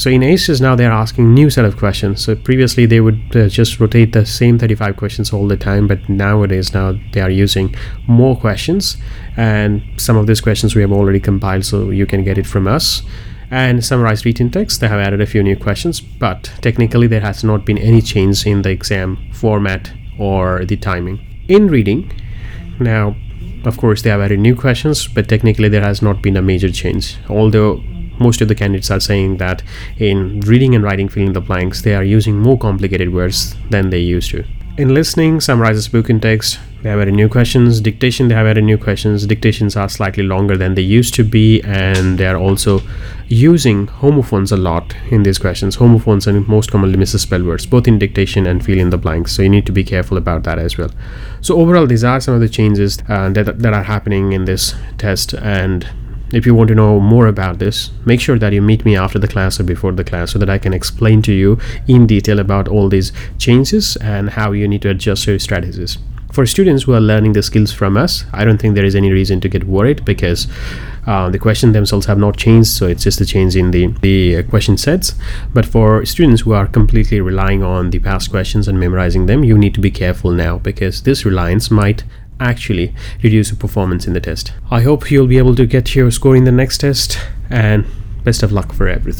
So in essays now they're asking new set of questions. So previously they would uh, just rotate the same 35 questions all the time, but nowadays now they are using more questions, and some of these questions we have already compiled, so you can get it from us. And summarized written text, they have added a few new questions, but technically there has not been any change in the exam format or the timing. In reading, now of course they have added new questions, but technically there has not been a major change. Although most of the candidates are saying that in reading and writing fill in the blanks they are using more complicated words than they used to. In listening summarizes spoken text they have added new questions dictation they have added new questions. Dictations are slightly longer than they used to be and they are also using homophones a lot in these questions. Homophones and most commonly misspelled words both in dictation and fill in the blanks so you need to be careful about that as well. So overall these are some of the changes uh, that, that are happening in this test and if you want to know more about this, make sure that you meet me after the class or before the class so that I can explain to you in detail about all these changes and how you need to adjust your strategies. For students who are learning the skills from us, I don't think there is any reason to get worried because uh, the questions themselves have not changed, so it's just a change in the, the uh, question sets. But for students who are completely relying on the past questions and memorizing them, you need to be careful now because this reliance might actually reduce your performance in the test. I hope you'll be able to get your score in the next test and best of luck for everything.